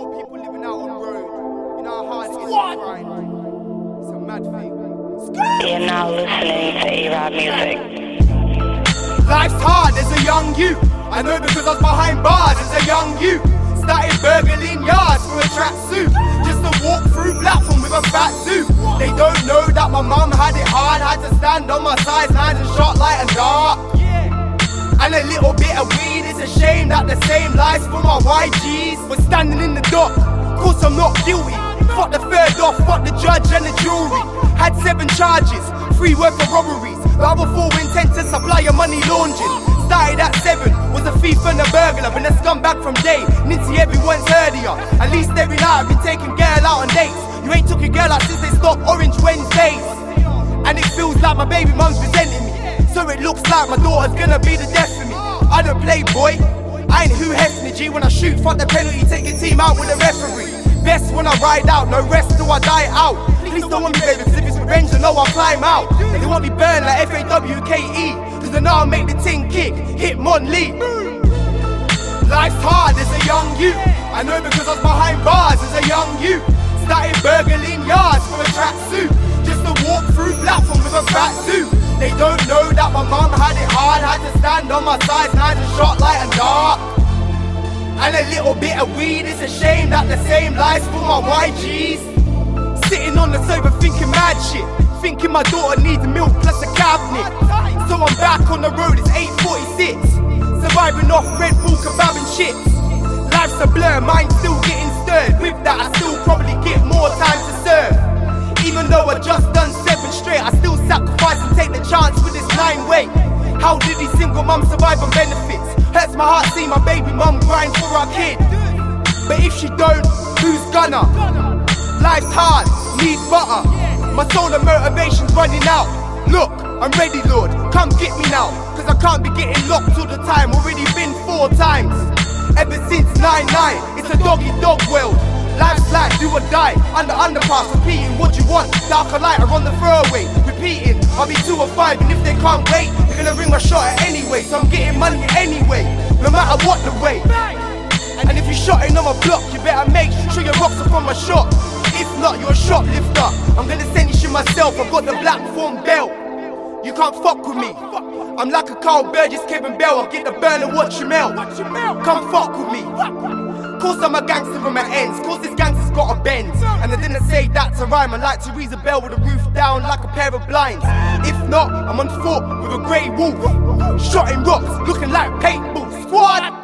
poor people living out on road. You know how hard it is to grind. It's a mad thing. You're now listening to A-Rap music. Life's hard as a young you. I know because I was behind bars as a young you. Started burgling yards for a tracksuit. Just to walk through platform with a fat suit. They don't know of weed. It's a shame that the same lies for my YGs. We're standing in the dock. Course I'm not guilty. Fuck the third off. Fuck the judge and the jury. Had seven charges. Three worth of robberies. The other four intent to supply your money laundering. Started at seven, was a thief and a burglar, been a scumbag from day. Nitty, everyone's heard of. At least every night I've been taking girl out on dates. You ain't took a girl out since they stopped Orange Wednesdays. And it feels like my baby mum's resenting me. So it looks like my daughter's gonna be the death me. I ain't who hefty G when I shoot, fuck the penalty, take your team out with a referee. Best when I ride out, no rest till I die out. Please don't want me, baby, cause if it's revenge, I know I'll climb out. They want me burn like F-A-W-K-E, cause I know I'll make the ting kick, hit Mon Lee. Life's hard as a young you. I know because I was behind bars as a young you. Started burgling yards Stand on my sides, nines and shot light and dark. And a little bit of weed. It's a shame that the same lies for my YGs. Sitting on the sofa thinking mad shit. Thinking my daughter needs milk plus a cabinet. So I'm back on the road, it's 846. Surviving off Red Bull kebab and chips. Life's a blur, mind still getting stirred. With that, I still probably get more time How did these single mums survive on benefits? Hurts my heart see my baby mum grind for our kid. But if she don't, who's gonna? Life's hard, need butter. My soul and motivation's running out. Look, I'm ready, Lord, come get me now. Cause I can't be getting locked all the time. Already been four times. Ever since 9-9, it's a doggy dog world. Life's like do or die, under underpass, repeating what you want. dark Darker lighter on the throwaway, repeating. I'll be two or five, and if they can't wait, they're gonna ring my shot anyway. So I'm getting money anyway, no matter what the way. And if you're shotting on my block, you better make sure your rocks are from my shop. If not, you're a shoplifter. I'm gonna send you shit myself. I've got the black form belt. You can't fuck with me. I'm like a Carl Burgess, Kevin Bell. I'll get the burn and watch you melt. Come fuck with me. Course I'm a gangster from my ends. Course this gangster's got a bend. And I didn't say that to rhyme. I like Teresa Bell with the roof down like a pair of blinds. If not, I'm on foot with a grey wolf. Shot in rocks, looking like paintball. Squad!